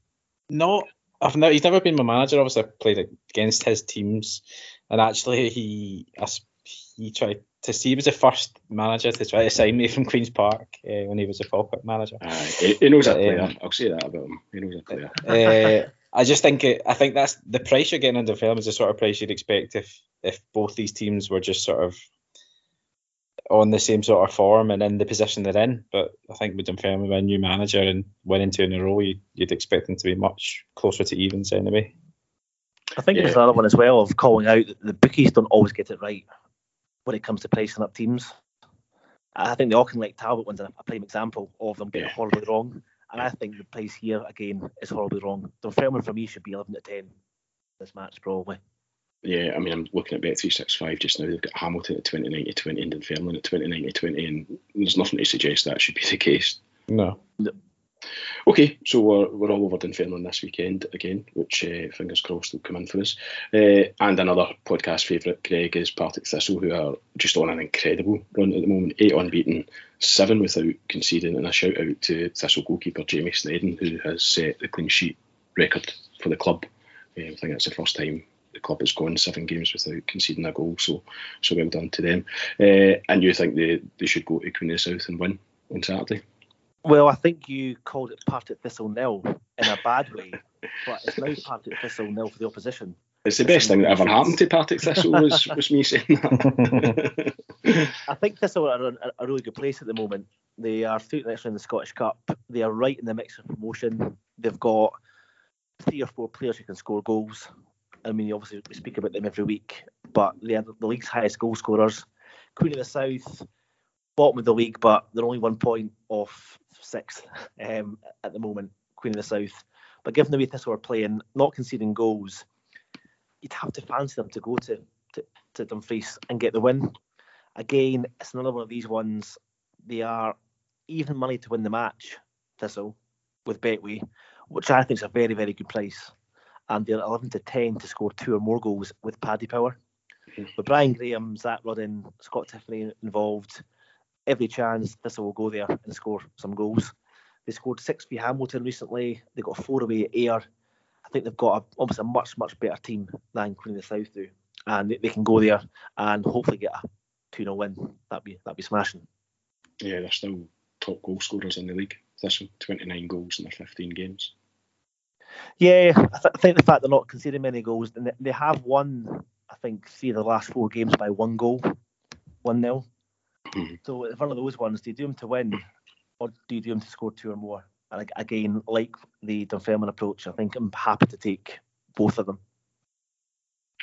not. I've never. He's never been my manager. Obviously, I've played against his teams, and actually, he I s- he tried to see. He was the first manager to try to sign me from Queens Park uh, when he was a Falkirk manager. Aye, he, he knows a player. um, I'll say that about him. He knows a player. uh, I just think it, I think that's the price you're getting under film is the sort of price you'd expect if if both these teams were just sort of on the same sort of form and in the position they're in. But I think with Dunfermline, with a new manager and winning two in a row, you, you'd expect them to be much closer to evens anyway. I think Yeah. there's another one as well of calling out that the bookies don't always get it right when it comes to pricing up teams. I think the Auchinleck Talbot one's a, a prime example of them getting Yeah. horribly wrong. And I think the price here again is horribly wrong. The Dunfermline for me should be 11 to 10 this match probably. Yeah, I mean, I'm looking at Bet365 just now. They've got Hamilton at 29 to 20 and Dunfermline at 29 to 20, and there's nothing to suggest that should be the case. No. Okay, so we're, we're all over Dunfermline this weekend again, which uh, fingers crossed will come in for us. Uh, and another podcast favourite, Greg, is Partick Thistle, who are just on an incredible run at the moment. Eight unbeaten, seven without conceding, and a shout out to Thistle goalkeeper Jamie Sneddon, who has set the clean sheet record for the club. Uh, I think that's the first time the club has gone seven games without conceding a goal, so so well done to them. Uh, and you think they, they should go to Queen of the South and win on Saturday? Well, I think you called it Partick Thistle nil in a bad way, but it's now Partick Thistle nil for the opposition. It's the best thing that ever happened to Partick Thistle was, was me saying that. I think Thistle are in a really good place at the moment. They are through the next round of the Scottish Cup. They are right in the mix of promotion. They've got three or four players who can score goals. I mean, obviously we speak about them every week, but they are the league's highest goal scorers. Queen of the South, bottom of the league, but they're only one point off sixth um, at the moment. Queen of the South, but given the way Thistle are playing, not conceding goals, you'd have to fancy them to go to to, to Dumfries and get the win again, it's another one of these ones. They are even money to win the match, Thistle, with Betway, which I think is a very, very good price. And they're 11 to 10 to score two or more goals with Paddy Power. With Brian Graham, Zak Rudden, Scott Tiffoney involved, every chance Thistle will go there and score some goals. They scored six for Hamilton recently. They got four away at Ayr. I think they've got a, almost a much, much better team than Queen of the South do. And they, they can go there and hopefully get a 2 0 win. That'd be that'd be smashing. yeah, they're still top goal scorers in the league. Thistle, 29 goals in their 15 games. Yeah, I, th- I think the fact they're not conceding many goals, and they, they have won, I think, three of the last four games by one goal, 1 0. Mhm. So it's one of those ones. Do you do them to win, or do you do them to score two or more? And again, like the Dunfermline approach, I think I'm happy to take both of them.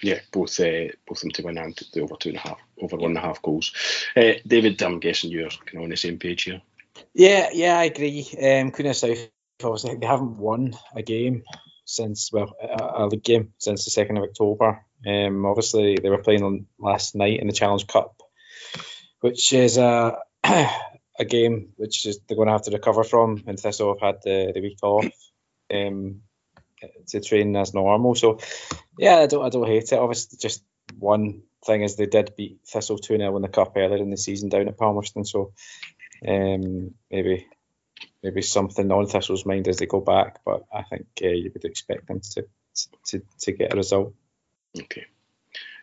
Yeah, both uh, both them to win and the over two and a half, over one and a half goals. Uh, David, I'm guessing you're kind of on the same page here. Yeah, yeah, I agree. Um, Queen of South, obviously, they haven't won a game since, well, a, a league game since the 2nd of October. Um, obviously, they were playing on last night in the Challenge Cup, which is a, a game which is they're going to have to recover from, and Thistle have had the, the week off um, to train as normal. So, yeah, I don't, I don't hate it. Obviously, just one thing is they did beat Thistle 2 0 in the Cup earlier in the season down at Palmerston. So, um, maybe maybe something on Thistle's mind as they go back, but I think uh, you would expect them to, to to get a result. Okay.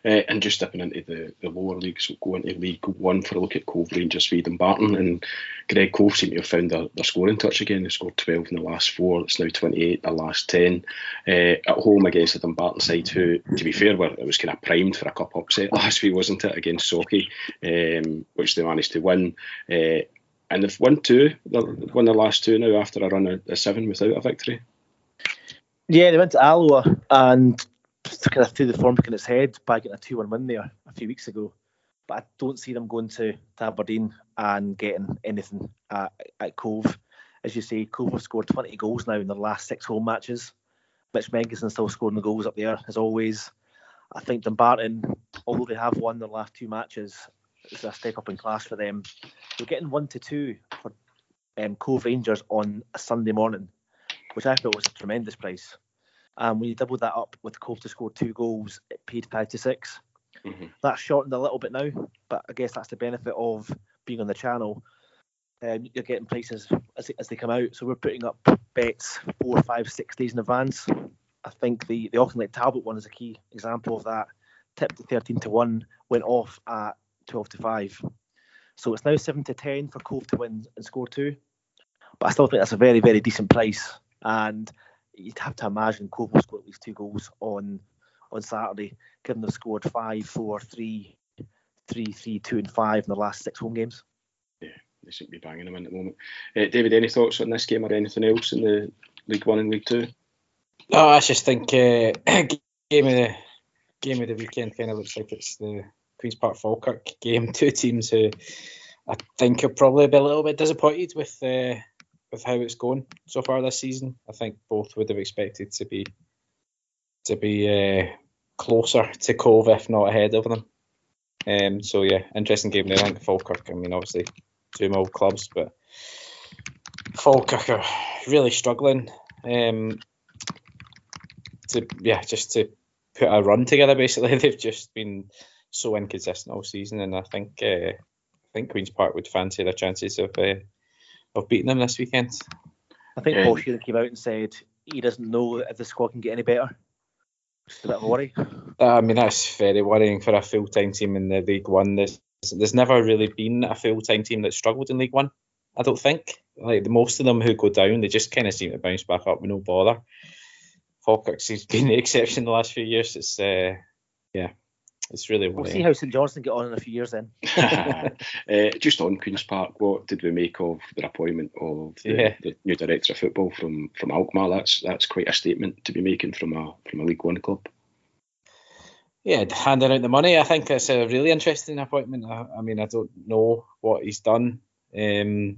Uh, and just stepping into the, the lower leagues, we'll go into League One for a look at Cove Rangers, Swede and Barton. And Greg Cove seem to have found their, their scoring touch again. They scored 12 in the last four. It's now 28 in the last 10. Uh, at home against the Dumbarton side, who, to be fair, were, it was kind of primed for a cup upset last week, wasn't it, against Socky, um, which they managed to win. Uh, and they've won two. They've won the last two now after a run of, of seven without a victory. Yeah, they went to Alloa and kind of threw the form in its head by getting a 2 1 win there a few weeks ago. But I don't see them going to, to Aberdeen and getting anything at, at Cove. As you say, Cove have scored 20 goals now in their last six home matches. Mitch Megginson still scoring the goals up there, as always. I think Dumbarton, although they have won their last two matches, it's a step up in class for them. They're getting one to two for um, Cove Rangers on a Sunday morning, which I thought was a tremendous price. And um, when you double that up with Cove to score two goals, it paid five to 6 mm-hmm. That's shortened a little bit now, but I guess that's the benefit of being on the channel. Um, you're getting prices as, as they come out. So we're putting up bets four, five, six days in advance. I think the the Auchinleck Talbot one is a key example of that. Tipped at 13 to 1, went off at 12 to 5. So it's now 7 to 10 for Cove to win and score two. But I still think that's a very, very decent price. And you'd have to imagine Cove will score at least two goals on on Saturday, given they've scored five, four, three, three, three, two, and five in the last six home games. Yeah, they seem to be banging them in at the moment. Uh, David, any thoughts on this game or anything else in the League One and League Two? No, I just think uh, game of the game of the weekend kind of looks like it's the Queens Park Falkirk game. Two teams who I think are probably be a little bit disappointed with uh, with how it's going so far this season. I think both would have expected to be to be uh, closer to Cove, if not ahead of them. Um, so yeah, interesting game there. I think Falkirk. I mean, obviously two old clubs, but Falkirk are really struggling. Um, to yeah, just to put a run together. Basically, they've just been so inconsistent all season, and I think uh, I think Queens Park would fancy their chances of uh, of beating them this weekend. I think Paul Sheerin came out and said he doesn't know if the squad can get any better. Just a bit of a worry. I mean, that's very worrying for a full time team in the League One. There's there's never really been a full time team that struggled in League One. I don't think. Like the most of them who go down, they just kind of seem to bounce back up with no bother. Falkirk's has been the exception the last few years. It's uh, yeah, it's really. We'll see how St Johnstone get on in a few years then. uh, just on Queens Park, what did we make of the appointment of the, yeah. the, new director of football from from Alkmaar? That's that's quite a statement to be making from a from a League One club. Yeah, handing out the money. I think it's a really interesting appointment. I, I mean, I don't know what he's done um,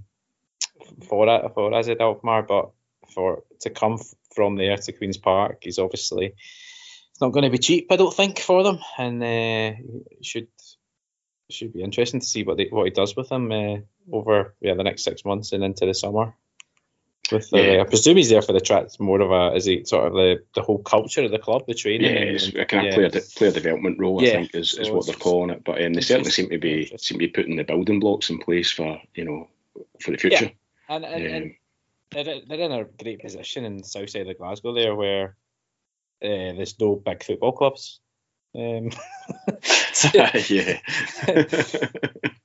for it for us at Alkmaar, but for to come from there to Queens Park, he's obviously not going to be cheap, I don't think, for them, and uh, should should be interesting to see what they, what he does with them uh, over yeah the next six months and into the summer. With the, yeah. I presume he's there for the track. More of a is he sort of the, the whole culture of the club, the training. Yeah, it's a kind of player player development role. I think is, so is what they're calling it. But um, they certainly seem to be seem to be putting the building blocks in place for you know for the future. Yeah. And, and, um, and they're, they're in a great position in the south side of Glasgow there, where uh, there's no big football clubs. Um, yeah.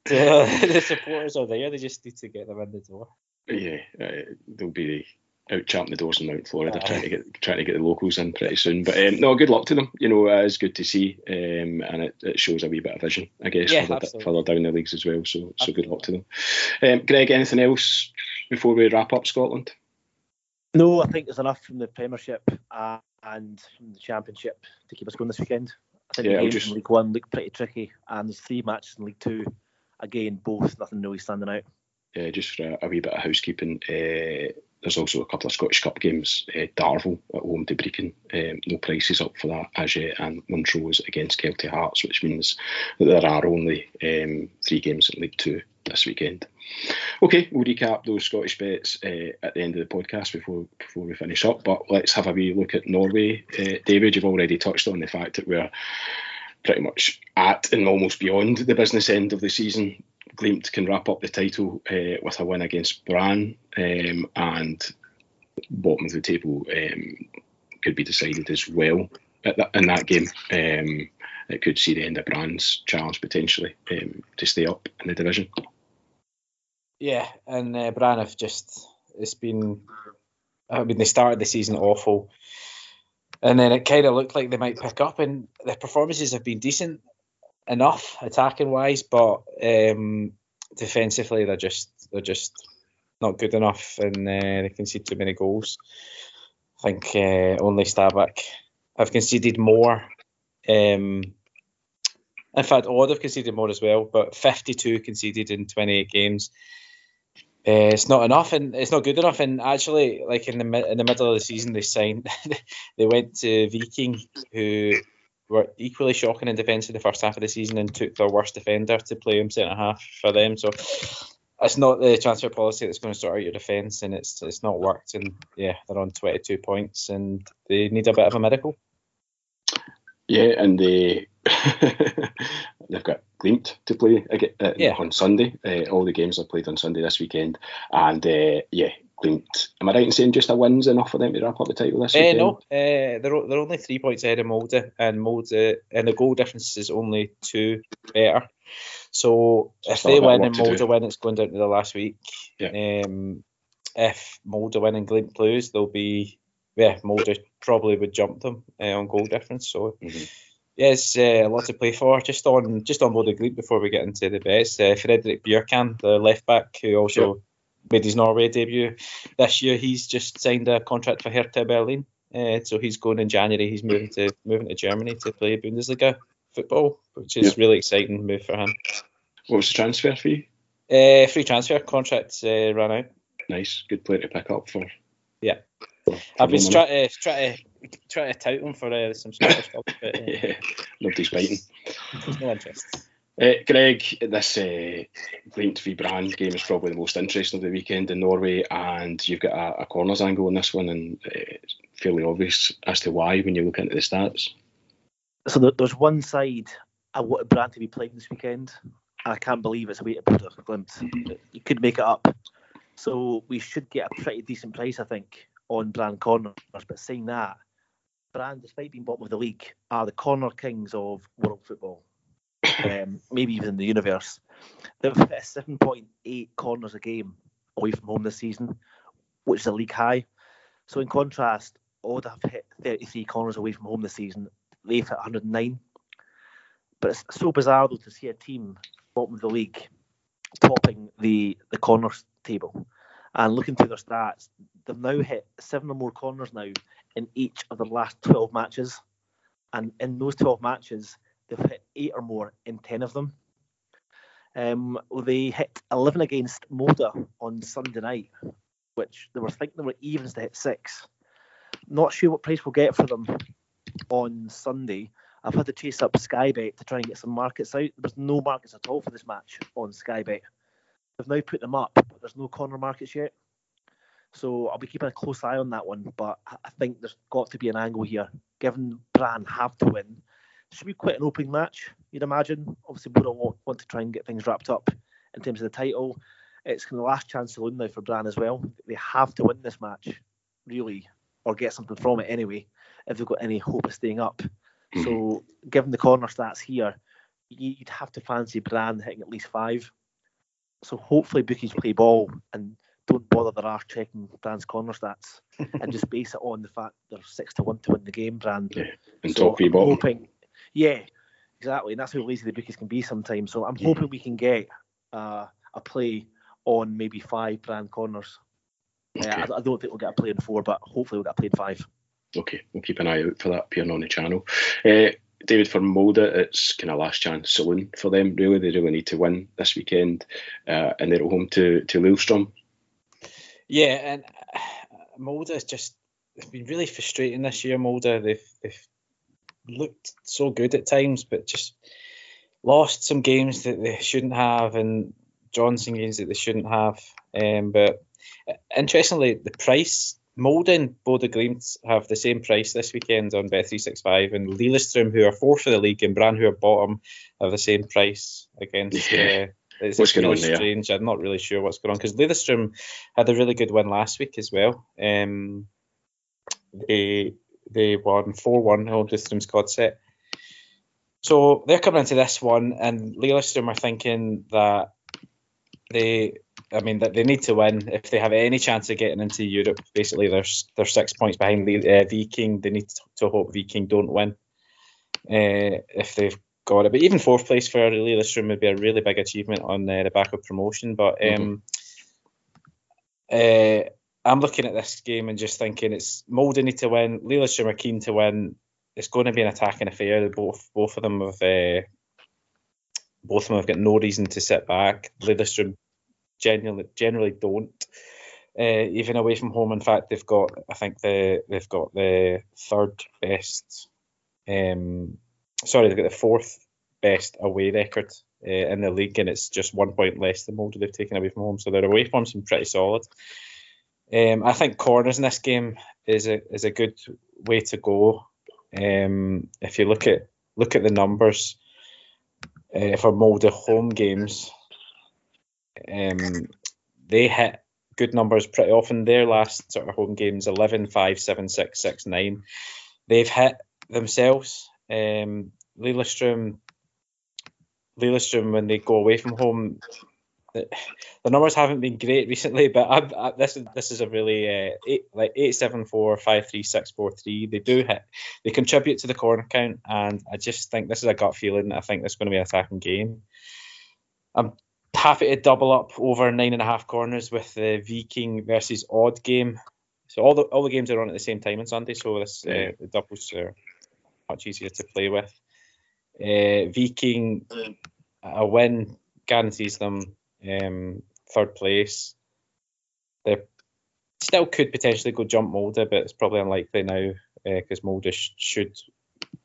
the supporters are there. They just need to get them in the door. Yeah, uh, they'll be out champing the doors in Mount Florida, trying to get trying to get the locals in pretty soon. But um, no, good luck to them. You know, uh, it's good to see, um, and it, it, shows a wee bit of vision, I guess, yeah, further, further, down the leagues as well. So, so good luck to them. Um, Greg, anything else before we wrap up Scotland? No, I think there's enough from the Premiership. Uh, and the Championship to keep us going this weekend. I think yeah, the games just... in League One look pretty tricky, and there's three matches in League Two. Again, both nothing really standing out. Yeah, just for a, a wee bit of housekeeping, uh, there's also a couple of Scottish Cup games. Uh, Darvel at home to Brechin, um, no prices up for that as yet, and Montrose against Kelty Hearts, which means that there are only um, three games in League Two this weekend. Okay, we'll recap those Scottish bets uh, at the end of the podcast before before we finish up. But let's have a wee look at Norway. Uh, David, you've already touched on the fact that we're pretty much at and almost beyond the business end of the season. Glimt can wrap up the title uh, with a win against Brann, um, and bottom of the table um, could be decided as well that, in that game. Um, it could see the end of Brann's challenge potentially um, to stay up in the division. Yeah, and uh, have just it's been. I mean, they started the season awful, and then it kind of looked like they might pick up, and their performances have been decent enough attacking wise, but um, defensively they're just they're just not good enough and uh, they concede too many goals. I think uh, only Stabæk have conceded more. Um, in fact, Odd have conceded more as well, but 52 conceded in 28 games. Uh, it's not enough, and it's not good enough. And actually, like in the in the middle of the season, they signed, they went to Viking, who were equally shocking in defence in the first half of the season, and took their worst defender to play him centre half for them. So it's not the transfer policy that's going to sort out your defence, and it's it's not worked. And yeah, they're on 22 points, and they need a bit of a miracle. Yeah, and they they've got Glimt to play again uh, yeah. on Sunday. Uh, all the games are played on Sunday this weekend, and uh, yeah, Glimt. Am I right in saying just a win's enough for them to wrap up the title this weekend? no, they're they're only three points ahead of Molde, and Molde and the goal difference is only two better. So if they win and Molde win, it's going down to the last week. Yeah. Um, if Molde win and Glimt lose, they'll be yeah, Molde probably would jump them uh, on goal difference. So. Mm-hmm it's uh, a lot to play for. Just on just on Bodø Glimt before we get into the best. uh, Fredrik Bjørkan, the left back who also made his Norway debut this year, he's just signed a contract for Hertha Berlin. Uh, so he's going in January. He's moving to moving to Germany to play Bundesliga football, which is really exciting move for him. What was the transfer fee? Uh, free transfer contract uh, ran out. Nice, good player to pick up for. Yeah, I've been trying to try to try to tout him for uh, some Scottish stuff, but uh, yeah, nobody's biting. There's no interest. Uh, Greg, this uh, Glimt v Brann game is probably the most interesting of the weekend in Norway, and you've got a, a corners angle in this one, and uh, it's fairly obvious as to why when you look into the stats. So there's one side I wanted Brann to be playing this weekend, I can't believe it's away to Bodø Glimt. You could make it up. So we should get a pretty decent price, I think, on Brann corners. But saying that, Brann, despite being bottom of the league, are the corner kings of world football. Um, maybe even in the universe. They've hit 7.8 corners a game away from home this season, which is a league high. So in contrast, Odd have hit 33 corners away from home this season. They've hit 109. But it's so bizarre though to see a team bottom of the league topping the the corners table. And looking through their stats, they've now hit seven or more corners now in each of the last 12 matches. And in those 12 matches, they've hit eight or more in 10 of them. Um, they hit 11 against Molde on Sunday night, which they were thinking they were evens to hit six. Not sure what price we'll get for them on Sunday. I've had to chase up Sky Bet to try and get some markets out. There's no markets at all for this match on Sky Bet. They've now put them up, but there's no corner markets yet. So I'll be keeping a close eye on that one. But I think there's got to be an angle here. Given Brann have to win, it should be quite an opening match, you'd imagine. Obviously, Boro want, want to try and get things wrapped up in terms of the title. It's kind of the last chance saloon now for Brann as well. They have to win this match, really, or get something from it anyway, if they've got any hope of staying up. Mm-hmm. So, given the corner stats here, you'd have to fancy Brann hitting at least five. So hopefully bookies play ball and don't bother their arse checking Brann's corner stats and just base it on the fact they're six to one to win the game, Brann. Yeah, and so top ball. Hoping, yeah, exactly. And that's how lazy the bookies can be sometimes. So I'm hoping we can get uh, a play on maybe five Brann corners. Okay. Uh, I, I, don't think we'll get a play in four, but hopefully we'll get a play in five. Okay, we'll keep an eye out for that appearing on the channel. Uh, David, for Molde, it's kind of last chance saloon for them. Really, they really need to win this weekend, uh, and they're at home to to Lillestrøm. Yeah, and has just it's been really frustrating this year. Molde, they've they've looked so good at times, but just lost some games that they shouldn't have, and drawn some games that they shouldn't have. Um, but interestingly, the price Molde and Glimt have the same price this weekend on Bet365, and Lillestrøm, who are fourth for the league, and Brann, who are bottom, have the same price against. Yeah. Uh, it's what's really going on strange. I'm not really sure what's going on because Lillestrøm had a really good win last week as well. Um, they they won four one home to set. So they're coming into this one, and Lillestrøm are thinking that they I mean, that they need to win if they have any chance of getting into Europe. Basically, they're they're six points behind uh, Viking. They need to hope Viking don't win uh, if they've got it. But even fourth place for Lillestrøm would be a really big achievement on uh, the back of promotion. But um, mm-hmm. uh, I'm looking at this game and just thinking it's Molde need to win. Lillestrøm are keen to win. It's going to be an attacking affair. Both both of them have uh, both of them have got no reason to sit back. Lillestrøm generally generally don't. Uh, even away from home, in fact, they've got I think the they've got the third best. Um, sorry, they've got the fourth best away record uh, in the league, and it's just one point less than Molde they've taken away from home. So their away form's pretty solid. Um, I think corners in this game is a is a good way to go. Um, if you look at look at the numbers uh, for Molde home games, um, they hit good numbers pretty often. Their last sort of home games 11, 5, 7, 6, 6, 9. They've hit themselves. Um, Lillestrøm, Lillestrøm, when they go away from home, the, the numbers haven't been great recently, but I, I, this is this is a really uh, eight like eight seven four five three six four three. They do hit, they contribute to the corner count, and I just think this is a gut feeling. I think this is going to be an attacking game. I'm happy to double up over nine and a half corners with the Viking versus Odd game. So all the all the games are on at the same time on Sunday, so this uh, the doubles are much easier to play with. Uh, Viking a win guarantees them um, third place. They still could potentially go jump Molde, but it's probably unlikely now because uh, sh- should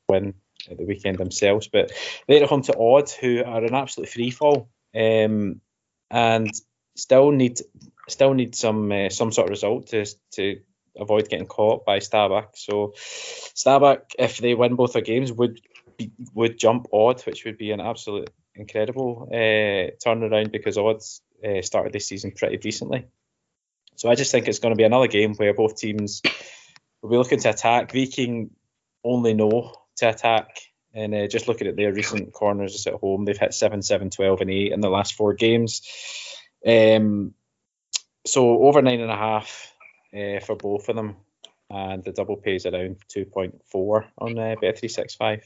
win at the weekend themselves. But they're home to Odd, who are an absolute free fall um, and still need still need some uh, some sort of result to to avoid getting caught by Stabæk. So Stabæk, if they win both their games, would be, would jump Odd, which would be an absolute incredible uh, turnaround because Odds uh, started this season pretty decently. So I just think it's going to be another game where both teams will be looking to attack. Viking only know to attack. And uh, just looking at their recent corners at home, they've hit 7, 7, 12, and 8 in the last four games. Um, so over 9.5 uh, for both of them. And the double pays around 2.4 on uh, Bet365.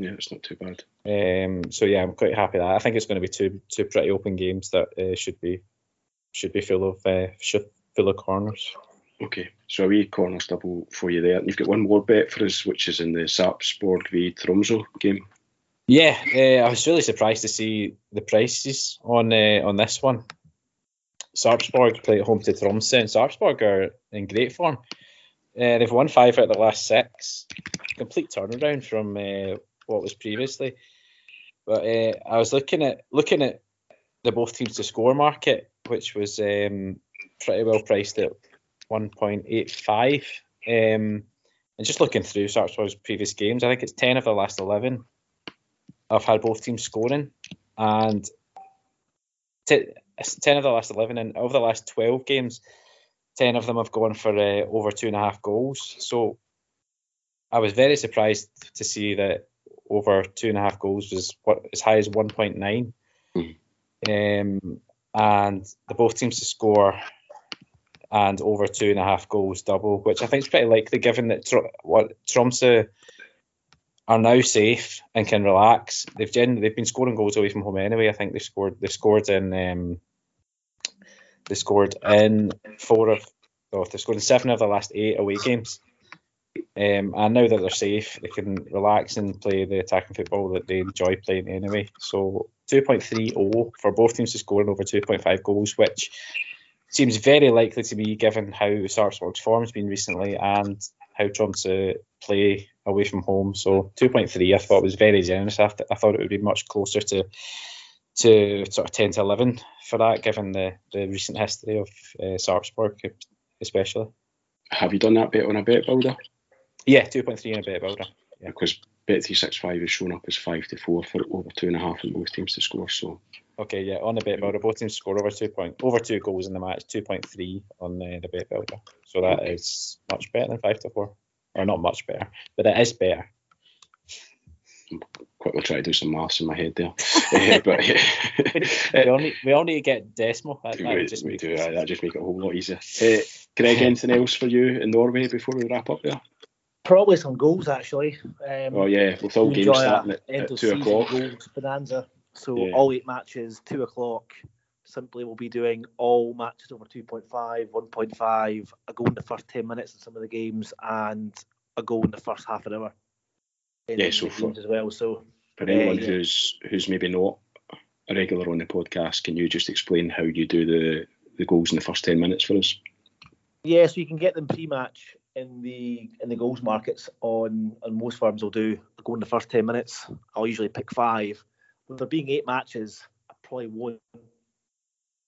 Yeah, it's not too bad. Um, so yeah, I'm quite happy that I think it's going to be two two pretty open games that uh, should be should be full of uh, should full of corners. Okay, so a wee corners double for you there. And You've got one more bet for us, which is in the Sarpsborg v Tromsø game. Yeah, uh, I was really surprised to see the prices on uh, on this one. Sarpsborg play at home to Tromsø, and Sarpsborg are in great form. Uh, they've won five out of the last six. Complete turnaround from uh, what was previously. But uh, I was looking at looking at the both teams to score market, which was um, pretty well priced at 1.85. Um, and just looking through Sarpsborg's previous games, I think it's 10 of the last 11 I've had both teams scoring, and 10 of the last 11, and over the last 12 games, 10 of them have gone for uh, over two and a half goals. So I was very surprised to see that over two and a half goals was what as high as 1.9. Mm. Um, and the both teams to score and over two and a half goals double, which I think is pretty likely given that Tr- what Tromsø are now safe and can relax. They've generally they've been scoring goals away from home anyway. I think they scored they scored in um, they scored in four of oh, they scored in seven of the last eight away games. Um, and now that they're safe, they can relax and play the attacking football that they enjoy playing anyway. So 2.30 for both teams to score in over 2.5 goals, which seems very likely to be given how Sarpsborg's form has been recently and how Tromsø play away from home. So 2.3 I thought was very generous. I, th- I thought it would be much closer to to sort of 10 to 11 for that, given the, the recent history of uh, Sarpsborg, especially. Have you done that bet on a bet builder? Yeah, 2.3 in a bet builder. Yeah. Because Bet365 is showing up as 5 to 4 for over 2.5 in both teams to score. So Okay, yeah, on the bet builder, both teams score over two point over two goals in the match, two point three on the, the bet builder. So that is much better than five to four, or not much better, but it is better. I'm quickly trying to do some maths in my head there, uh, but yeah. we, only we only to get decimal. That, that we, just we do. Uh, that just make it a whole lot easier. Uh, Greg, anything else for you in Norway before we wrap up there? Probably some goals actually. Um, oh yeah, with all games starting at, at two o'clock. Goals bonanza. So yeah. all eight matches, two o'clock simply we'll be doing all matches over 2.5, 1.5, a goal in the first 10 minutes in some of the games, and a goal in the first half an hour. Yeah, so for, as well. So for anyone uh, who's who's maybe not a regular on the podcast, can you just explain how you do the the goals in the first 10 minutes for us? Yeah, so you can get them pre-match in the in the goals markets on on most firms will do goal in the first 10 minutes. I'll usually pick five. With there being eight matches, I probably won't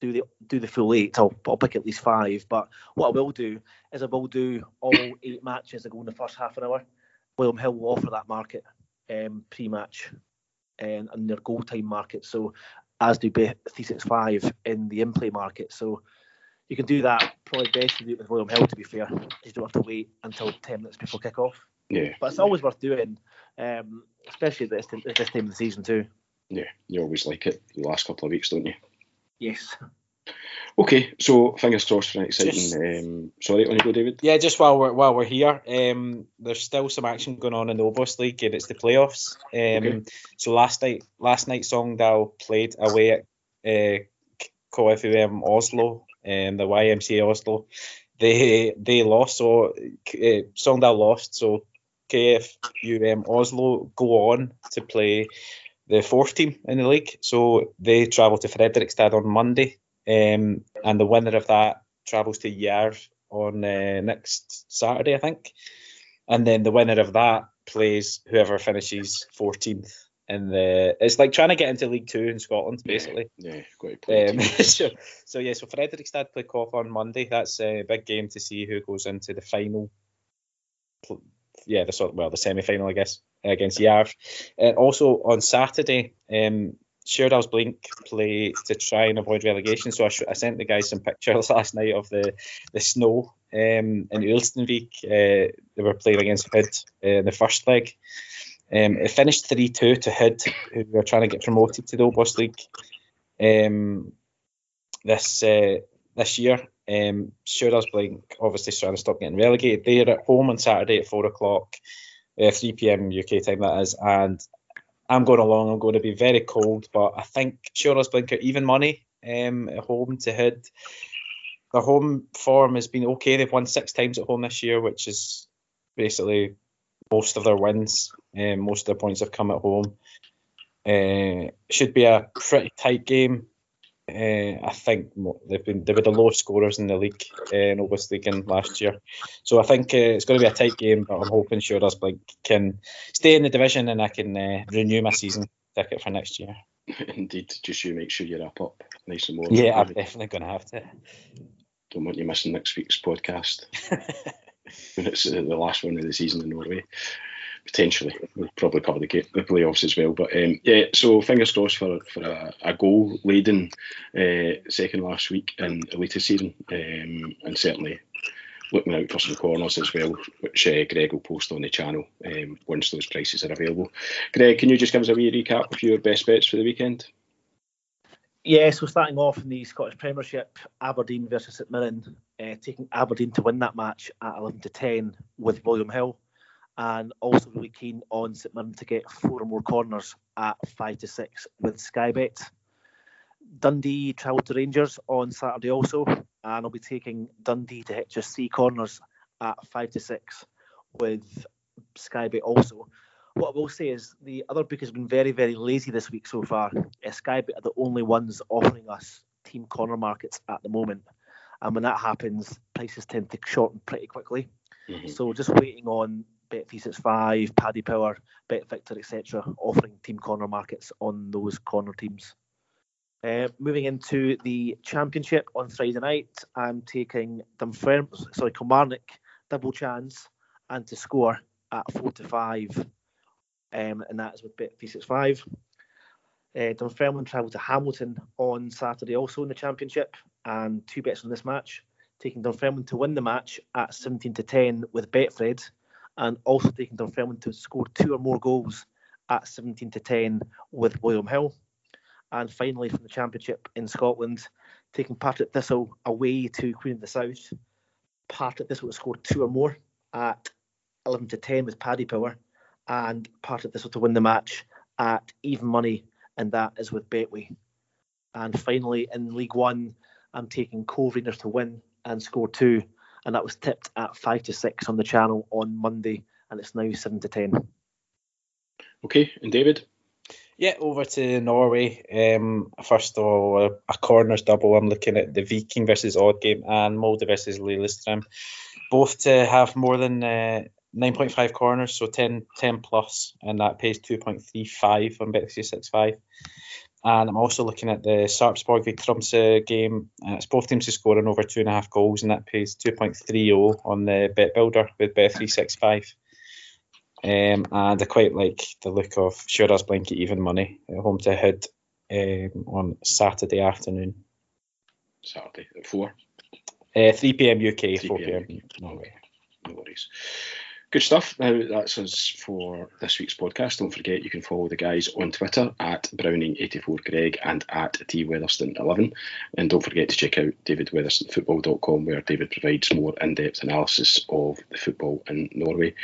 do the do the full eight. I'll, I'll pick at least five. But what I will do is I will do all eight matches that go in the first half an hour. William Hill will offer that market um, pre-match and, and their goal time market. So as do Bet365 in the in-play market. So you can do that probably best to do it with William Hill. To be fair, you don't have to wait until ten minutes before kick-off. Yeah, but it's always worth doing, um, especially at this, at this time of the season too. Yeah, you always like it the last couple of weeks, don't you? Yes. Okay, so fingers crossed for an exciting. Just, um, sorry, on you go, David. Yeah, just while we're while we're here, um, there's still some action going on in the Obos League, and it's the playoffs. Um, okay. So last night, last night Sogndal played away at uh, KFUM Oslo, and um, the YMCA Oslo. They they lost, so uh, Sogndal lost, so KFUM Oslo go on to play the fourth team in the league. So they travel to Fredrikstad on Monday, um, and the winner of that travels to Jerv on uh, next Saturday, I think. And then the winner of that plays whoever finishes 14th in the. It's like trying to get into League Two in Scotland, basically. Yeah, yeah quite. Um, so, so yeah, so Fredrikstad play Koff on Monday. That's a big game to see who goes into the final yeah, the sort well the semi final I guess against Jerv. And also on Saturday, um, Stjørdals-Blink play to try and avoid relegation. So I, sh- I, sent the guys some pictures last night of the the snow um, in Ulsteinvik. Uh, they were playing against Hødd uh, in the first leg. Um, it finished 3 2 to Hødd, who were trying to get promoted to the Obos League um, this uh, this year. Um, Stjørdals-Blink obviously trying to stop getting relegated. They're at home on Saturday at four o'clock, uh, 3 p.m. UK time that is, and I'm going along. I'm going to be very cold, but I think Stjørdals-Blink are even money um, at home to Hødd. Their home form has been okay. They've won six times at home this year, which is basically most of their wins. Um, most of their points have come at home. Uh, should be a pretty tight game. Uh, I think they've been they were the lowest scorers in the league uh, in Obos League in last year. So I think uh, it's going to be a tight game, but I'm hoping Stjørdals-Blink can stay in the division and I can uh, renew my season ticket for next year. Indeed, just you make sure you're up up nice and warm. Yeah, I'm definitely going to have to. Don't want you missing next week's podcast. it's the last one of the season in Norway potentially. We'll probably cover the, the playoffs as well. But um, yeah, so fingers crossed for for a, a goal laden uh, second last week in the latest season, um, and certainly looking out for some corners as well, which uh, Greg will post on the channel um, once those prices are available. Greg, can you just give us a wee recap of your best bets for the weekend? Yeah, so starting off in the Scottish Premiership, Aberdeen versus St Mirren, uh, taking Aberdeen to win that match at 11 to 10 with William Hill and also really keen on St Mirren to get four or more corners at five to six with Sky Bet. Dundee travel to Rangers on Saturday also, and I'll be taking Dundee to hit just three corners at five to six with Sky Bet also. What I will say is the other book has been very, very lazy this week so far. Uh, Sky Bet are the only ones offering us team corner markets at the moment. And when that happens, prices tend to shorten pretty quickly. Mm-hmm. So just waiting on Bet365, Paddy Power, Bet Victor, etc., offering team corner markets on those corner teams. Uh, moving into the championship on Friday night, I'm taking Dunfermline, sorry, Kilmarnock double chance and to score at four to five, um, and that is with Bet365. Uh, Dunfermline travel to Hamilton on Saturday, also in the championship, and two bets on this match. Taking Dunfermline to win the match at 17 to 10 with Betfred, and also taking Dunfermline to score two or more goals at 17 to 10 with William Hill. And finally, from the Championship in Scotland, taking Partick Thistle away to Queen of the South. Partick Thistle to score two or more at 11 to 10 with Paddy Power, and Partick Thistle to win the match at even money, and that is with Betway. And finally, in League One, I'm taking Cove Rangers to win and score two. And that was tipped at 5 to 6 on the channel on Monday. And it's now 7 to 10. Okay, and David? Yeah, over to Norway. Um, first of all, a, a, corners double. I'm looking at the Viking versus Odd game and Molde versus Lillestrøm. Both to have more than uh, 9.5 corners, so 10, 10 plus, and that pays 2.35 on Bet365. And I'm also looking at the Sarpsborg v Tromsø game. Uh, it's both teams to score in over two and a half goals, and that pays 2.30 on the Bet Builder with Bet365. Um, and I quite like the look of Stjørdals-Blink Even Money at home to Hødd um, on Saturday afternoon. Saturday at 4? Uh, 3 pm UK, 4 pm. Norway. No worries. Good stuff. Now that's us for this week's podcast. Don't forget you can follow the guys on Twitter at Browning84Greg and at DWeatherston11. And don't forget to check out DavidWeatherstonFootball.com where David provides more in-depth analysis of the football in Norway.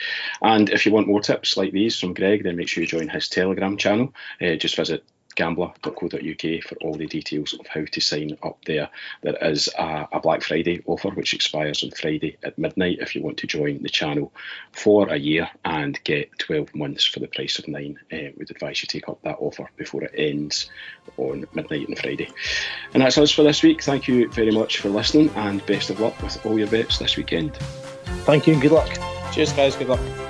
And if you want more tips like these from Greg, then make sure you join his Telegram channel. Uh, just visit gambler.co.uk for all the details of how to sign up there. There is a, a, Black Friday offer which expires on Friday at midnight if you want to join the channel for a year and get 12 months for the price of nine. Uh, we'd advise you take up that offer before it ends on midnight on Friday. And that's us for this week. Thank you very much for listening and best of luck with all your bets this weekend. Thank you and good luck. Cheers, guys. Good luck.